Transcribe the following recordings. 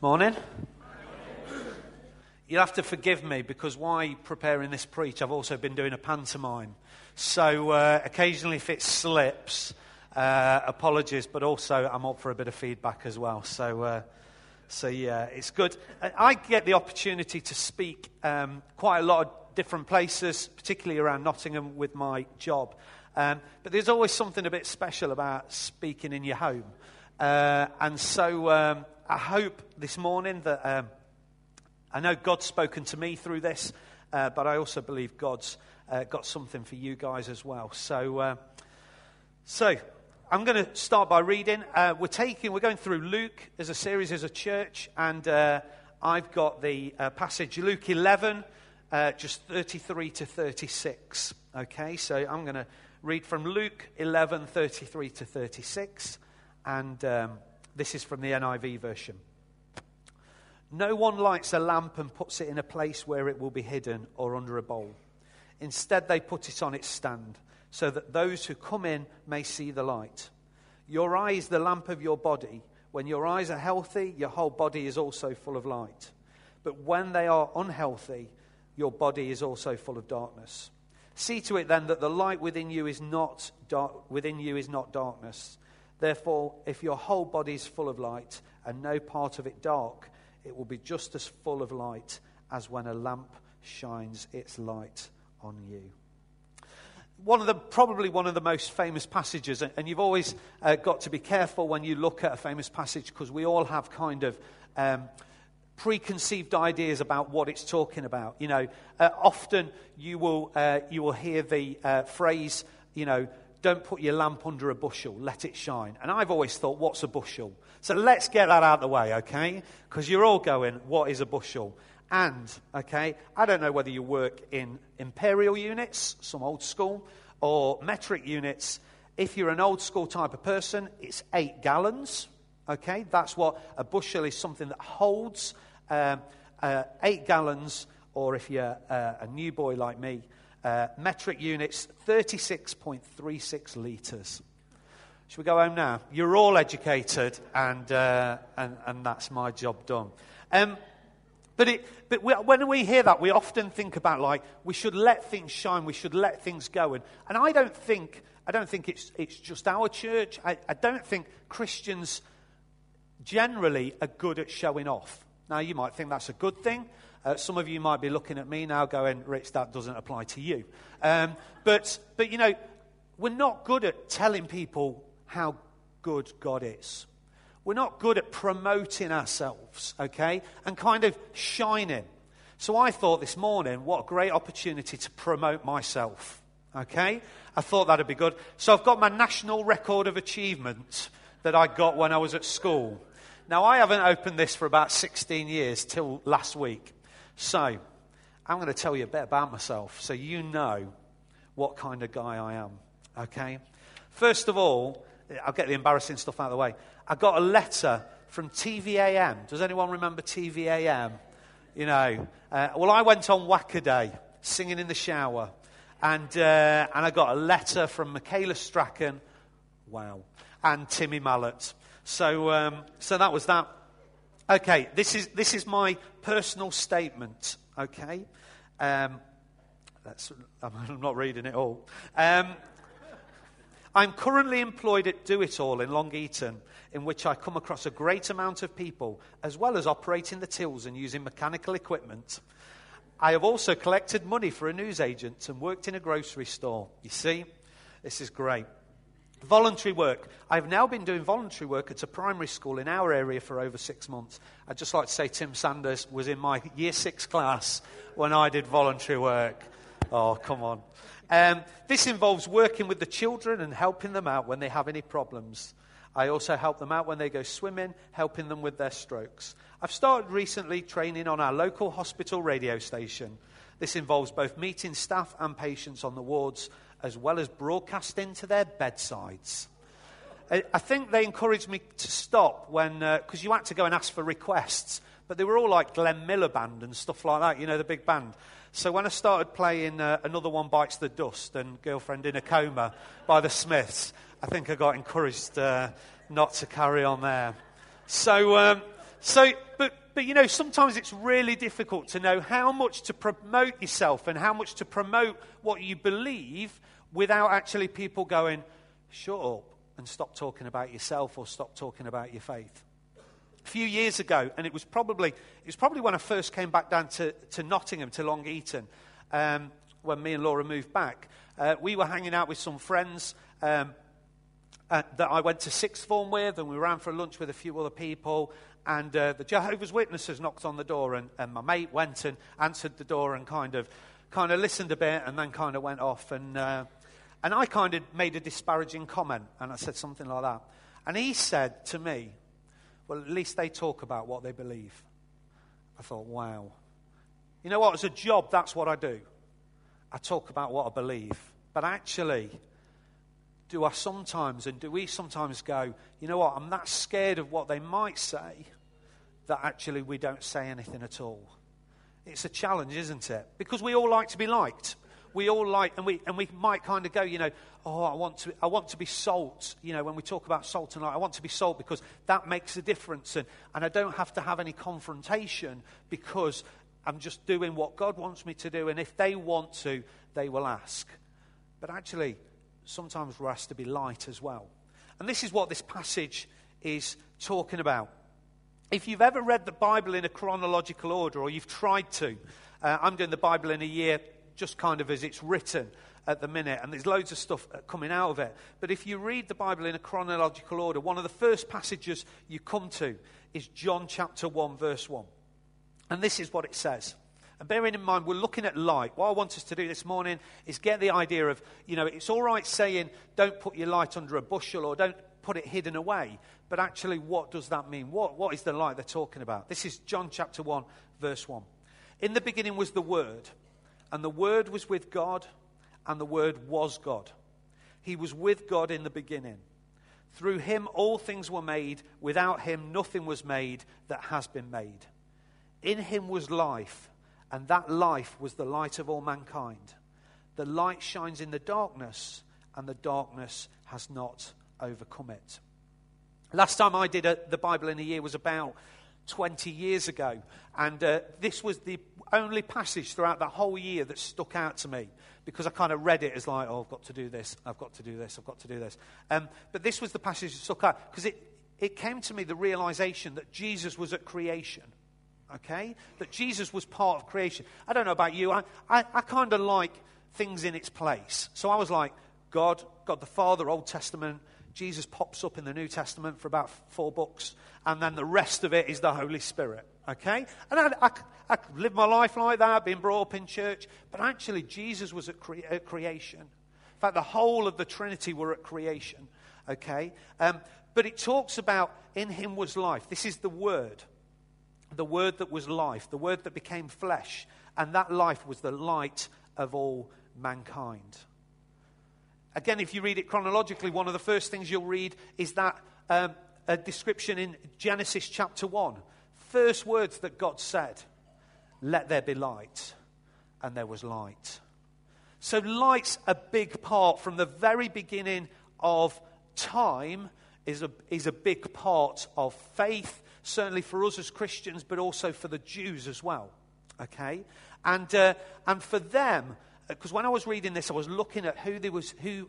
Morning. You'll have to forgive me because while preparing this preach, I've also been doing a pantomime. So uh, occasionally, if it slips, uh, apologies, but also I'm up for a bit of feedback as well. So, uh, so yeah, it's good. I get the opportunity to speak um, quite a lot of different places, particularly around Nottingham with my job. Um, but there's always something a bit special about speaking in your home. Uh, and so um, I hope this morning that um, I know God's spoken to me through this, uh, but I also believe God's uh, got something for you guys as well. So, uh, so I'm going to start by reading. Uh, we're taking, we're going through Luke as a series as a church, and uh, I've got the passage Luke 11, just 33 to 36. Okay, so I'm going to read from Luke 11, 33 to 36, and um, this is from the NIV version. No one lights a lamp and puts it in a place where it will be hidden or under a bowl. Instead, they put it on its stand so that those who come in may see the light. Your eye is the lamp of your body. When your eyes are healthy, your whole body is also full of light. But when they are unhealthy, your body is also full of darkness. See to it then that the light within you is not within you is not darkness. Therefore, if your whole body is full of light and no part of it dark, it will be just as full of light as when a lamp shines its light on you. One of the, probably one of the most famous passages, and you've always uh, got to be careful when you look at a famous passage because we all have kind of um, preconceived ideas about what it's talking about. You know, uh, often you will, uh, you will hear the uh, phrase, you know, don't put your lamp under a bushel, let it shine. And I've always thought, what's a bushel? So let's get that out of the way, okay? Because you're all going, what is a bushel? And, okay, I don't know whether you work in imperial units, some old school, or metric units. If you're an old school type of person, it's eight gallons, okay? That's what a bushel is something that holds um, uh, eight gallons, or if you're uh, a new boy like me, uh, metric units, 36.36 litres. Should we go home now? You're all educated, and, uh, and, and that's my job done. Um, but, it, but we, when we hear that, we often think about like we should let things shine, we should let things go. And, and I don't think, I don't think it's, it's just our church. I, I don't think Christians generally are good at showing off. Now, you might think that's a good thing. Uh, some of you might be looking at me now going, Rich, that doesn't apply to you. Um, but, but, you know, we're not good at telling people how good God is. We're not good at promoting ourselves, okay, and kind of shining. So I thought this morning, what a great opportunity to promote myself, okay? I thought that'd be good. So I've got my national record of achievement that I got when I was at school. Now, I haven't opened this for about 16 years till last week. So, I'm going to tell you a bit about myself so you know what kind of guy I am. Okay? First of all, I'll get the embarrassing stuff out of the way. I got a letter from TVAM. Does anyone remember TVAM? You know, uh, well, I went on Wacaday singing in the shower, and, uh, and I got a letter from Michaela Strachan, wow, and Timmy Mallett. So, um, so that was that. Okay, this is, this is my personal statement, okay? Um, I'm not reading it all. Um, I'm currently employed at Do It All in Long Eaton, in which I come across a great amount of people, as well as operating the tills and using mechanical equipment. I have also collected money for a newsagent and worked in a grocery store. You see, this is great. Voluntary work. I've now been doing voluntary work at a primary school in our area for over six months. I'd just like to say Tim Sanders was in my year six class when I did voluntary work. Oh, come on. Um, this involves working with the children and helping them out when they have any problems. I also help them out when they go swimming, helping them with their strokes. I've started recently training on our local hospital radio station. This involves both meeting staff and patients on the wards as well as broadcasting to their bedsides. I think they encouraged me to stop when, because uh, you had to go and ask for requests, but they were all like Glenn Miller Band and stuff like that, you know, the big band. So when I started playing uh, Another One Bites the Dust and Girlfriend in a Coma by the Smiths, I think I got encouraged uh, not to carry on there. So, um, so, but, but you know, sometimes it's really difficult to know how much to promote yourself and how much to promote what you believe without actually people going, shut up and stop talking about yourself or stop talking about your faith. A few years ago, and it was probably, it was probably when I first came back down to, to Nottingham, to Long Eaton, um, when me and Laura moved back. Uh, we were hanging out with some friends um, uh, that I went to sixth form with, and we ran for lunch with a few other people. And uh, the Jehovah's Witnesses knocked on the door, and, and my mate went and answered the door and kind of, kind of listened a bit, and then kind of went off. And, uh, and I kind of made a disparaging comment, and I said something like that. And he said to me, Well, at least they talk about what they believe. I thought, wow. You know what? As a job, that's what I do. I talk about what I believe. But actually, do I sometimes, and do we sometimes go, you know what, I'm that scared of what they might say that actually we don't say anything at all? It's a challenge, isn't it? Because we all like to be liked. We all like, and we, and we might kind of go, you know, oh, I want, to, I want to be salt. You know, when we talk about salt and light, I want to be salt because that makes a difference. And, and I don't have to have any confrontation because I'm just doing what God wants me to do. And if they want to, they will ask. But actually, sometimes we're asked to be light as well. And this is what this passage is talking about. If you've ever read the Bible in a chronological order, or you've tried to, uh, I'm doing the Bible in a year just kind of as it's written at the minute, and there's loads of stuff uh, coming out of it. But if you read the Bible in a chronological order, one of the first passages you come to is John chapter 1, verse 1. And this is what it says. And bearing in mind, we're looking at light. What I want us to do this morning is get the idea of, you know, it's all right saying, don't put your light under a bushel or don't put it hidden away. But actually, what does that mean? What, what is the light they're talking about? This is John chapter 1, verse 1. In the beginning was the Word, and the Word was with God, and the Word was God. He was with God in the beginning. Through him all things were made. Without him nothing was made that has been made. In him was life and that life was the light of all mankind. The light shines in the darkness, and the darkness has not overcome it. Last time I did a, the Bible in a year was about 20 years ago, and uh, this was the only passage throughout the whole year that stuck out to me because I kind of read it as like, oh, I've got to do this, I've got to do this, I've got to do this. Um, but this was the passage that stuck out because it, it came to me the realization that Jesus was at creation okay? That Jesus was part of creation. I don't know about you, I, I, I kind of like things in its place. So I was like, God, God the Father, Old Testament, Jesus pops up in the New Testament for about four books, and then the rest of it is the Holy Spirit, okay? And I, I, I lived my life like that, being brought up in church, but actually, Jesus was at, cre- at creation. In fact, the whole of the Trinity were at creation, okay? Um, but it talks about in him was life. This is the Word the word that was life, the word that became flesh, and that life was the light of all mankind. Again, if you read it chronologically, one of the first things you'll read is that um, a description in Genesis chapter 1. First words that God said, Let there be light. And there was light. So, light's a big part from the very beginning of time, is a, is a big part of faith certainly for us as Christians, but also for the Jews as well. Okay? And, uh, and for them, because when I was reading this, I was looking at who, there was, who,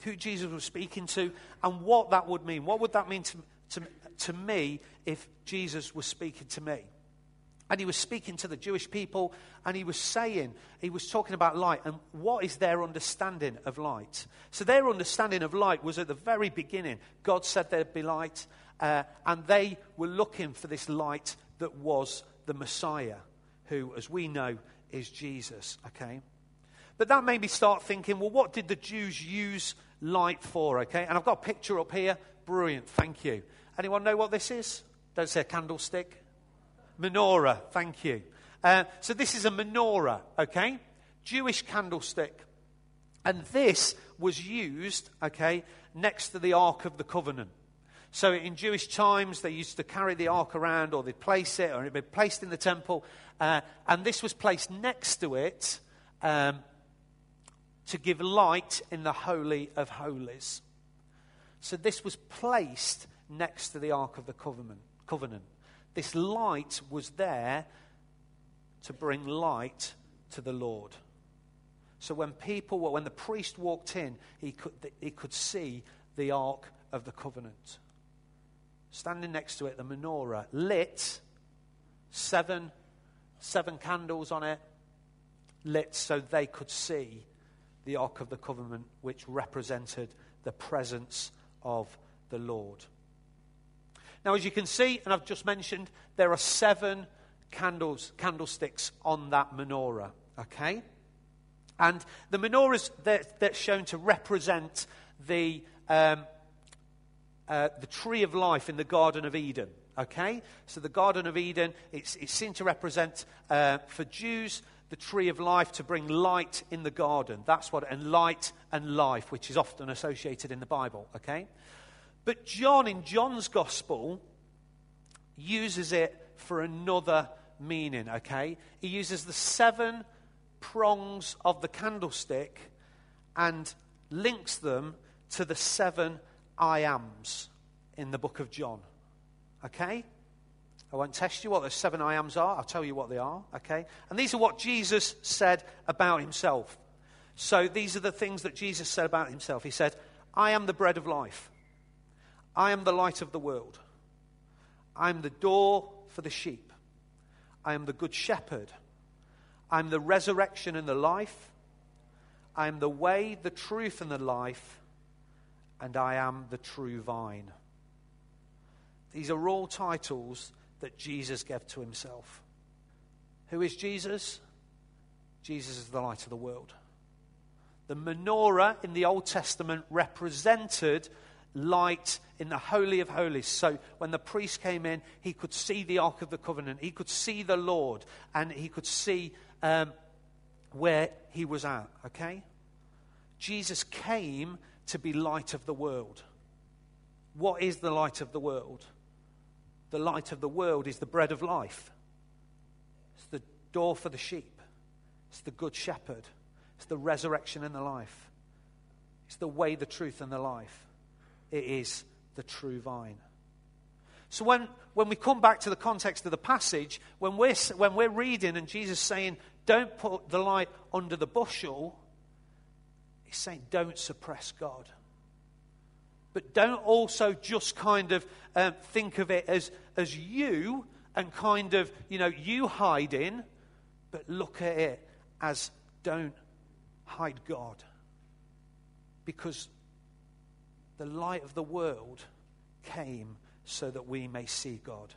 who Jesus was speaking to and what that would mean. What would that mean to, to, to me if Jesus was speaking to me? And he was speaking to the Jewish people and he was saying, he was talking about light and what is their understanding of light. So their understanding of light was at the very beginning. God said there'd be light uh, and they were looking for this light that was the Messiah, who, as we know, is Jesus. Okay? But that made me start thinking, well, what did the Jews use light for? Okay? And I've got a picture up here. Brilliant. Thank you. Anyone know what this is? Don't say a candlestick. Menorah. Thank you. Uh, so this is a menorah, okay? Jewish candlestick. And this was used, okay, next to the Ark of the Covenant. So in Jewish times, they used to carry the ark around, or they'd place it, or it'd be placed in the temple. Uh, and this was placed next to it um, to give light in the Holy of Holies. So this was placed next to the Ark of the Covenant. covenant. This light was there to bring light to the Lord. So when people, when the priest walked in, he could, he could see the Ark of the Covenant. Standing next to it, the menorah, lit, seven, seven candles on it, lit so they could see the Ark of the Covenant, which represented the presence of the Lord. Now, as you can see, and I've just mentioned, there are seven candles, candlesticks on that menorah. Okay? And the menorahs that, that's shown to represent the, um, uh, the tree of life in the Garden of Eden. Okay? So the Garden of Eden, it's, it's seen to represent, uh, for Jews, the tree of life to bring light in the garden. That's what, and light and life, which is often associated in the Bible. Okay? But John, in John's Gospel, uses it for another meaning. Okay? He uses the seven prongs of the candlestick and links them to the seven I ams in the book of John. Okay? I won't test you what those seven I ams are. I'll tell you what they are. Okay? And these are what Jesus said about himself. So these are the things that Jesus said about himself. He said, I am the bread of life. I am the light of the world. I am the door for the sheep. I am the good shepherd. I'm the resurrection and the life. I am the way, the truth, and the life. And I am the true vine. These are all titles that Jesus gave to himself. Who is Jesus? Jesus is the light of the world. The menorah in the Old Testament represented light in the Holy of Holies. So when the priest came in, he could see the Ark of the Covenant, he could see the Lord, and he could see um, where he was at, okay? Jesus came to be light of the world. What is the light of the world? The light of the world is the bread of life. It's the door for the sheep. It's the good shepherd. It's the resurrection and the life. It's the way, the truth, and the life. It is the true vine. So when, when we come back to the context of the passage, when we're, when we're reading and Jesus saying, don't put the light under the bushel, he's saying, don't suppress God. But don't also just kind of um, think of it as, as you and kind of, you know, you hiding, but look at it as don't hide God. Because the light of the world came so that we may see God.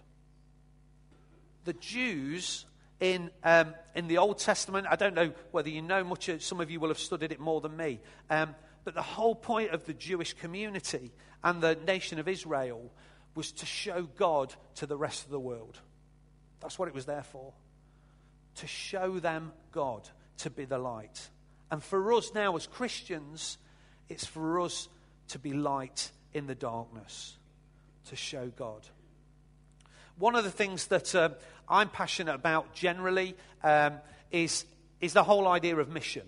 The Jews in, um, in the Old Testament, I don't know whether you know much, some of you will have studied it more than me, um, but the whole point of the Jewish community and the nation of Israel was to show God to the rest of the world. That's what it was there for. To show them God, to be the light. And for us now as Christians, it's for us to be light in the darkness to show God. One of the things that uh, I'm passionate about generally um, is, is the whole idea of mission.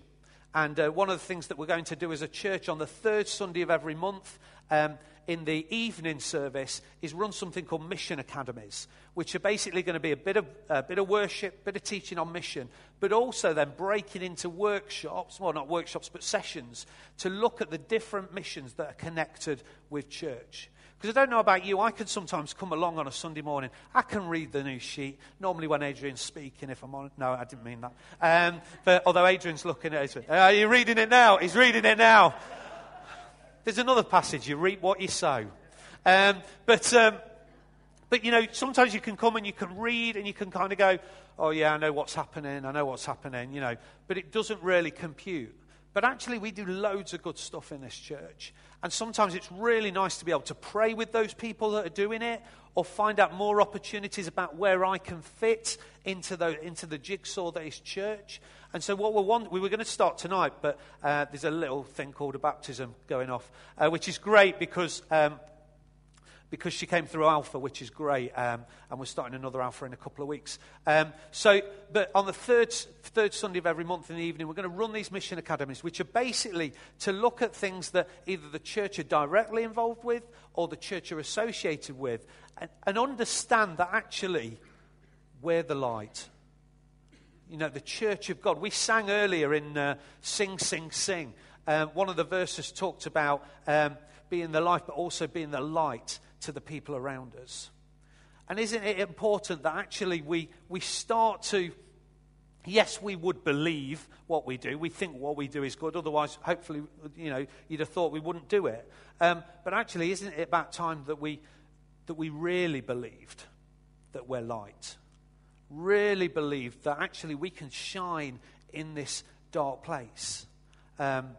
And uh, one of the things that we're going to do as a church on the third Sunday of every month um, in the evening service is run something called mission academies, which are basically going to be a bit of, a bit of worship, bit of teaching on mission, but also then breaking into workshops, well, not workshops, but sessions to look at the different missions that are connected with church. Because I don't know about you, I can sometimes come along on a Sunday morning. I can read the news sheet, normally when Adrian's speaking, if I'm on. No, I didn't mean that. Um, but although Adrian's looking at it, are you reading it now? He's reading it now. There's another passage, you reap what you sow. Um, but, um, but, you know, sometimes you can come and you can read and you can kind of go, oh, yeah, I know what's happening, I know what's happening, you know. But it doesn't really compute. But actually, we do loads of good stuff in this church. And sometimes it's really nice to be able to pray with those people that are doing it or find out more opportunities about where I can fit into the, into the jigsaw that is church. And so, what we want, we were going to start tonight, but uh, there's a little thing called a baptism going off, uh, which is great because um, because she came through Alpha, which is great, um, and we're starting another Alpha in a couple of weeks. Um, so, but on the third, third Sunday of every month in the evening, we're going to run these mission academies, which are basically to look at things that either the church are directly involved with or the church are associated with, and, and understand that actually we're the light. You know, the church of God. We sang earlier in uh, Sing, Sing, Sing. Uh, one of the verses talked about um, being the life, but also being the light to the people around us. And isn't it important that actually we, we start to, yes, we would believe what we do. We think what we do is good. Otherwise, hopefully, you know, you'd have thought we wouldn't do it. Um, but actually, isn't it about time that we, that we really believed that we're light? Really believe that actually we can shine in this dark place. Um,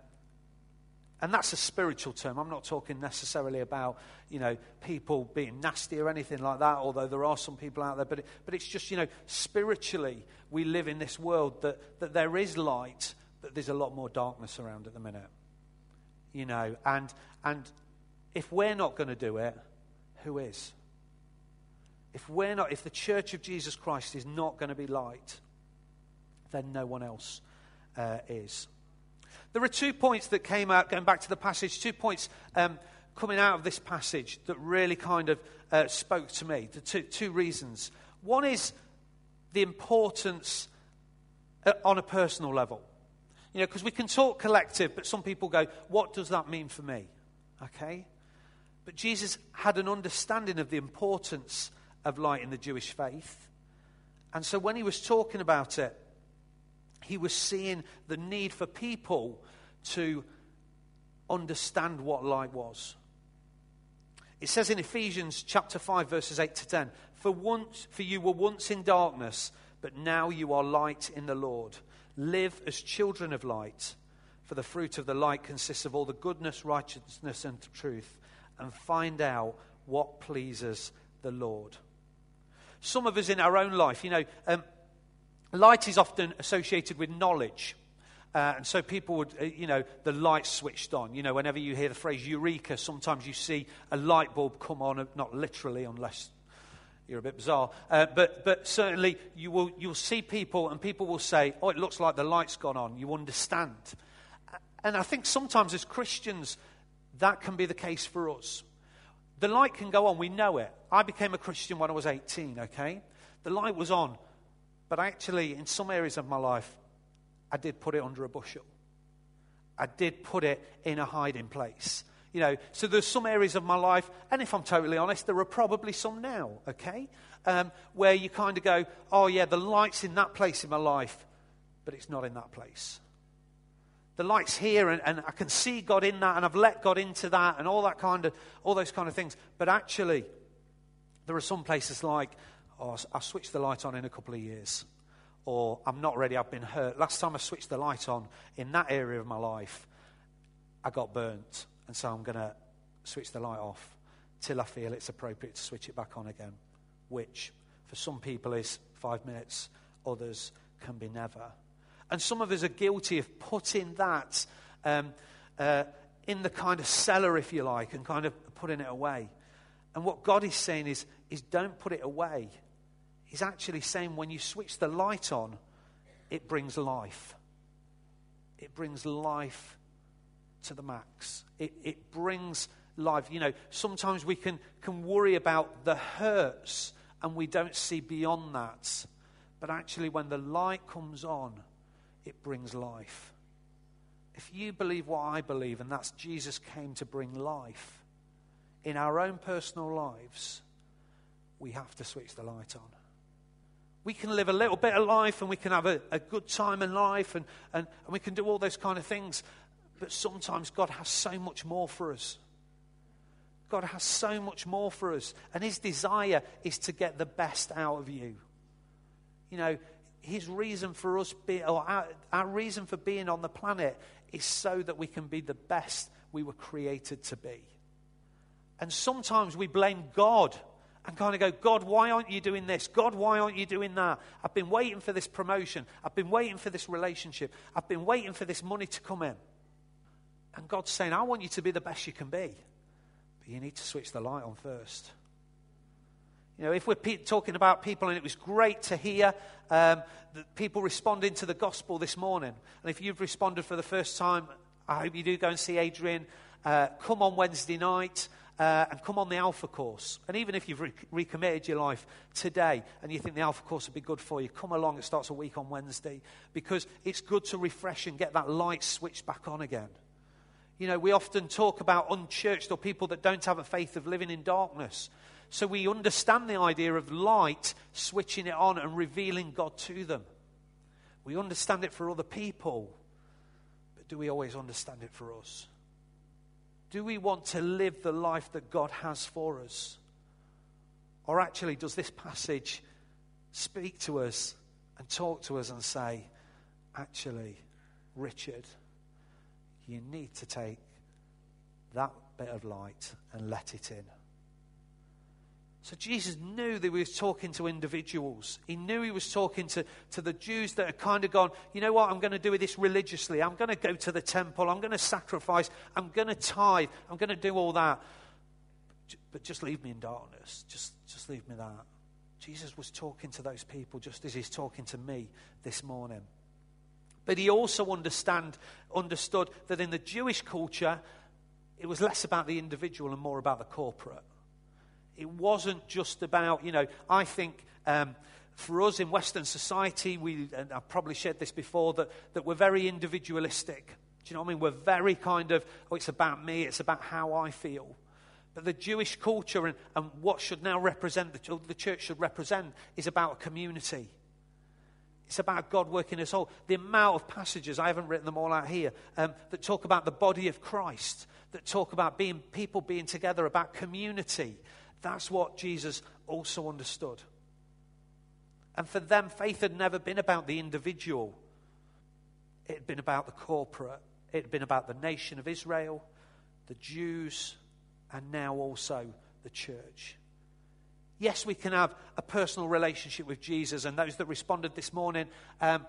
and that's a spiritual term. I'm not talking necessarily about, you know, people being nasty or anything like that, although there are some people out there. But, it, but it's just, you know, spiritually, we live in this world that, that there is light, but there's a lot more darkness around at the minute. You know, and, and if we're not going to do it, who is? If we're not, if the church of Jesus Christ is not going to be light, then no one else uh, is. There are two points that came out, going back to the passage, two points um, coming out of this passage that really kind of uh, spoke to me. The two, two reasons. One is the importance uh, on a personal level. You know, because we can talk collective, but some people go, what does that mean for me? Okay? But Jesus had an understanding of the importance of light in the Jewish faith. And so when he was talking about it, he was seeing the need for people to understand what light was. It says in Ephesians chapter 5 verses 8 to 10, for once for you were once in darkness, but now you are light in the Lord. Live as children of light, for the fruit of the light consists of all the goodness, righteousness and truth, and find out what pleases the Lord. Some of us in our own life, you know, um, Light is often associated with knowledge. Uh, and so people would, uh, you know, the light switched on. You know, whenever you hear the phrase eureka, sometimes you see a light bulb come on, uh, not literally, unless you're a bit bizarre. Uh, but, but certainly you will, you'll see people, and people will say, oh, it looks like the light's gone on. You understand. And I think sometimes as Christians, that can be the case for us. The light can go on, we know it. I became a Christian when I was 18, okay? The light was on. But actually, in some areas of my life, I did put it under a bushel. I did put it in a hiding place. You know, so there's some areas of my life, and if I'm totally honest, there are probably some now, okay, um, where you kind of go, oh yeah, the light's in that place in my life, but it's not in that place. The light's here, and, and I can see God in that, and I've let God into that, and all that kind of, all those kind of things. But actually, there are some places like oh, or I'll switch the light on in a couple of years, or I'm not ready, I've been hurt. Last time I switched the light on in that area of my life, I got burnt, and so I'm going to switch the light off till I feel it's appropriate to switch it back on again, which for some people is five minutes, others can be never. And some of us are guilty of putting that um, uh, in the kind of cellar, if you like, and kind of putting it away. And what God is saying is, is don't put it away. He's actually saying when you switch the light on, it brings life. It brings life to the max. It, it brings life. You know, sometimes we can, can worry about the hurts and we don't see beyond that. But actually, when the light comes on, it brings life. If you believe what I believe, and that's Jesus came to bring life in our own personal lives, we have to switch the light on we can live a little bit of life and we can have a, a good time in life and, and, and we can do all those kind of things. But sometimes God has so much more for us. God has so much more for us. And His desire is to get the best out of you. You know, His reason for us, be, or our, our reason for being on the planet is so that we can be the best we were created to be. And sometimes we blame God and kind of go, God, why aren't you doing this? God, why aren't you doing that? I've been waiting for this promotion. I've been waiting for this relationship. I've been waiting for this money to come in. And God's saying, I want you to be the best you can be But you need to switch the light on first. You know, if we're pe- talking about people, and it was great to hear um, people responding to the gospel this morning. And if you've responded for the first time, I hope you do go and see Adrian. Uh, come on Wednesday night. Uh, and come on the Alpha course. And even if you've re- recommitted your life today and you think the Alpha course would be good for you, come along. It starts a week on Wednesday because it's good to refresh and get that light switched back on again. You know, we often talk about unchurched or people that don't have a faith of living in darkness. So we understand the idea of light switching it on and revealing God to them. We understand it for other people, but do we always understand it for us? Do we want to live the life that God has for us? Or actually, does this passage speak to us and talk to us and say, actually, Richard, you need to take that bit of light and let it in? So Jesus knew that he was talking to individuals. He knew he was talking to, to the Jews that had kind of gone, you know what, I'm going to do this religiously. I'm going to go to the temple. I'm going to sacrifice. I'm going to tithe. I'm going to do all that. But just leave me in darkness. Just, just leave me that. Jesus was talking to those people just as he's talking to me this morning. But he also understand, understood that in the Jewish culture, it was less about the individual and more about the corporate. It wasn't just about, you know, I think um, for us in Western society, we, and I've probably shared this before, that, that we're very individualistic. Do you know what I mean? We're very kind of, oh, it's about me, it's about how I feel. But the Jewish culture and, and what should now represent, the, the church should represent, is about a community. It's about God working us all. The amount of passages, I haven't written them all out here, um, that talk about the body of Christ, that talk about being people being together, about community, that's what Jesus also understood. And for them, faith had never been about the individual, it had been about the corporate, it had been about the nation of Israel, the Jews, and now also the church. Yes, we can have a personal relationship with Jesus, and those that responded this morning, um,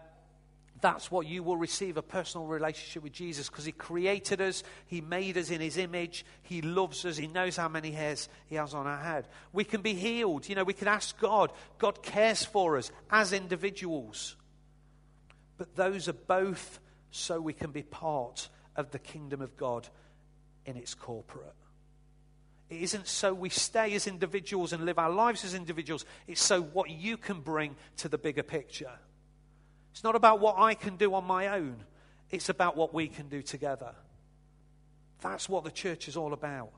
that's what you will receive a personal relationship with Jesus because He created us, He made us in His image, He loves us, He knows how many hairs He has on our head. We can be healed. You know, we can ask God. God cares for us as individuals. But those are both so we can be part of the kingdom of God in its corporate. It isn't so we stay as individuals and live our lives as individuals. It's so what you can bring to the bigger picture. It's not about what I can do on my own, it's about what we can do together. That's what the church is all about.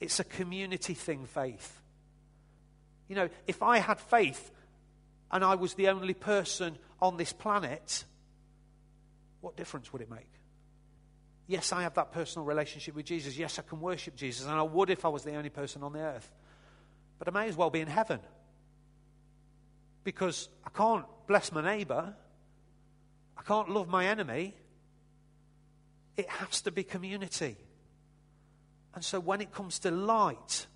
It's a community thing, faith. You know, if I had faith and I was the only person on this planet, what difference would it make? Yes, I have that personal relationship with Jesus. Yes, I can worship Jesus, and I would if I was the only person on the earth. But I may as well be in heaven because I can't bless my neighbor, I can't love my enemy. It has to be community. And so when it comes to light,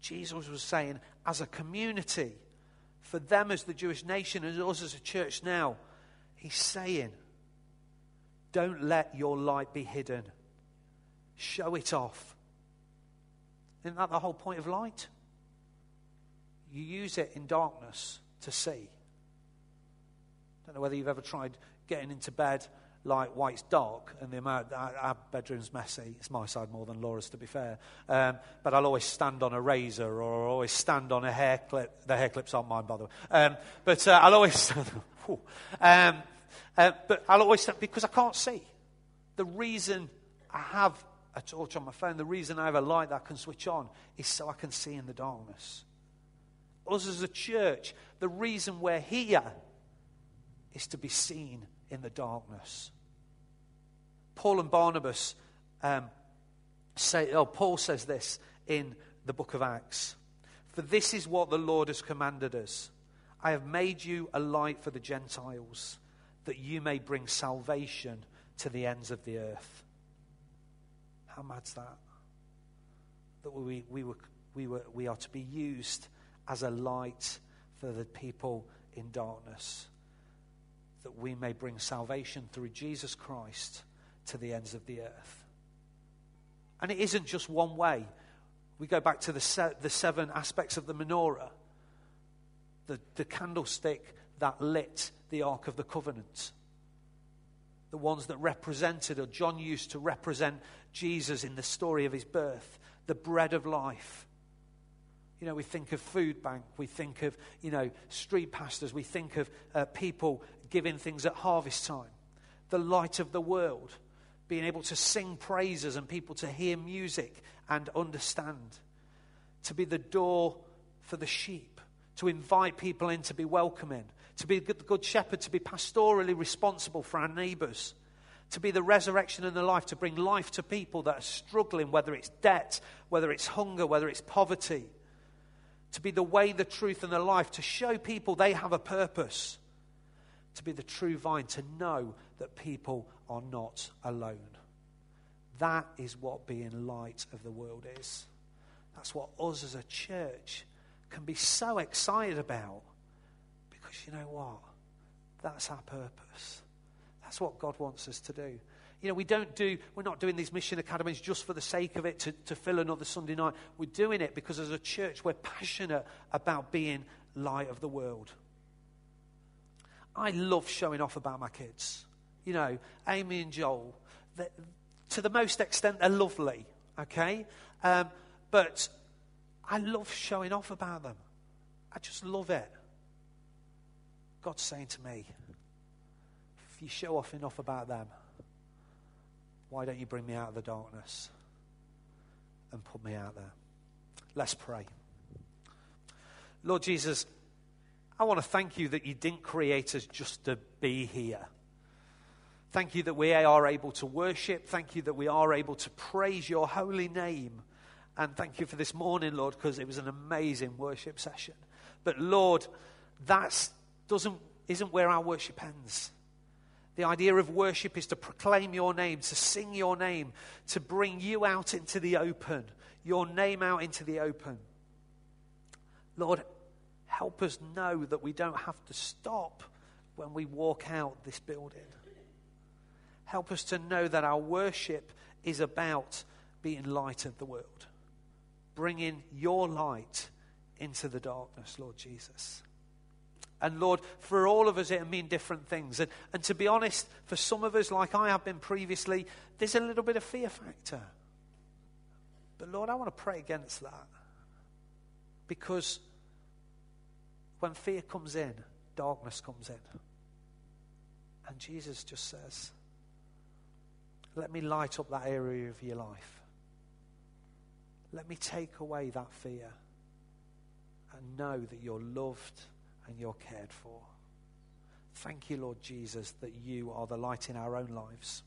Jesus was saying, as a community, for them as the Jewish nation and us as a church now, he's saying, don't let your light be hidden. Show it off. Isn't that the whole point of light? you use it in darkness to see. Don't know whether you've ever tried getting into bed like while it's dark and the amount our, our bedroom's messy. It's my side more than Laura's, to be fair. Um, but I'll always stand on a razor or I'll always stand on a hair clip. The hair clips aren't mine, by the way. Um, but uh, I'll always stand. um, uh, but I'll always stand because I can't see. The reason I have a torch on my phone, the reason I have a light that I can switch on is so I can see in the darkness us as a church, the reason we're here is to be seen in the darkness. Paul and Barnabas um, say, oh, Paul says this in the book of Acts. For this is what the Lord has commanded us I have made you a light for the Gentiles, that you may bring salvation to the ends of the earth. How mad's that? That we, we, were, we, were, we are to be used as a light for the people in darkness, that we may bring salvation through Jesus Christ to the ends of the earth. And it isn't just one way. We go back to the, se- the seven aspects of the menorah, the, the candlestick that lit the Ark of the Covenant, the ones that represented, or John used to represent Jesus in the story of his birth, the bread of life. You know, we think of food bank, we think of, you know, street pastors, we think of uh, people giving things at harvest time, the light of the world being able to sing praises and people to hear music and understand, to be the door for the sheep, to invite people in to be welcoming, to be the good shepherd, to be pastorally responsible for our neighbours, to be the resurrection and the life, to bring life to people that are struggling, whether it's debt, whether it's hunger, whether it's poverty, to be the way, the truth, and the life, to show people they have a purpose, to be the true vine, to know that people are not alone. That is what being light of the world is. That's what us as a church can be so excited about. You know what? That's our purpose. That's what God wants us to do. You know, we don't do, we're not doing these mission academies just for the sake of it to, to fill another Sunday night. We're doing it because as a church, we're passionate about being light of the world. I love showing off about my kids. You know, Amy and Joel, to the most extent, they're lovely, okay? Um, but I love showing off about them. I just love it. God's saying to me, if you show off enough about them, why don't you bring me out of the darkness and put me out there? Let's pray. Lord Jesus, I want to thank you that you didn't create us just to be here. Thank you that we are able to worship. Thank you that we are able to praise your holy name. And thank you for this morning, Lord, because it was an amazing worship session. But Lord, that doesn't isn't where our worship ends. The idea of worship is to proclaim your name, to sing your name, to bring you out into the open, your name out into the open. Lord, help us know that we don't have to stop when we walk out this building. Help us to know that our worship is about being light of the world, bringing your light into the darkness, Lord Jesus. And Lord, for all of us, it'll mean different things. And, and to be honest, for some of us, like I have been previously, there's a little bit of fear factor. But Lord, I want to pray against that. Because when fear comes in, darkness comes in. And Jesus just says, let me light up that area of your life. Let me take away that fear and know that you're loved and you're cared for. Thank you, Lord Jesus, that you are the light in our own lives.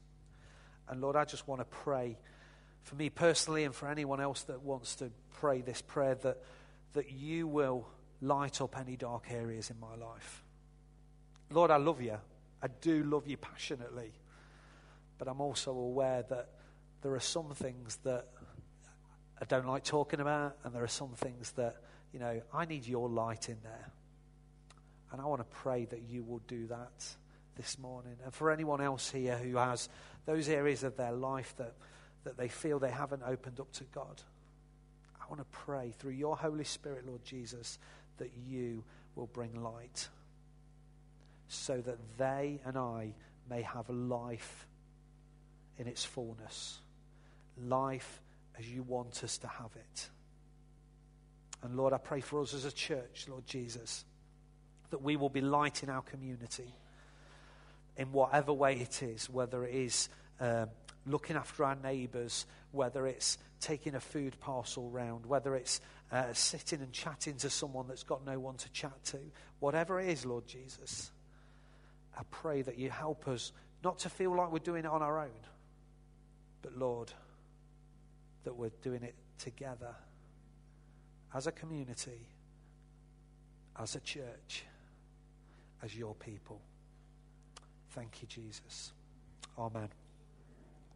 And Lord, I just want to pray for me personally and for anyone else that wants to pray this prayer that, that you will light up any dark areas in my life. Lord, I love you. I do love you passionately. But I'm also aware that there are some things that I don't like talking about, and there are some things that, you know, I need your light in there. And I want to pray that you will do that this morning. And for anyone else here who has those areas of their life that, that they feel they haven't opened up to God, I want to pray through your Holy Spirit, Lord Jesus, that you will bring light so that they and I may have life in its fullness. Life as you want us to have it. And Lord, I pray for us as a church, Lord Jesus, that we will be light in our community in whatever way it is, whether it is uh, looking after our neighbours, whether it's taking a food parcel round, whether it's uh, sitting and chatting to someone that's got no one to chat to, whatever it is, Lord Jesus, I pray that you help us not to feel like we're doing it on our own, but Lord, that we're doing it together as a community, as a church, as your people. Thank you, Jesus. Amen.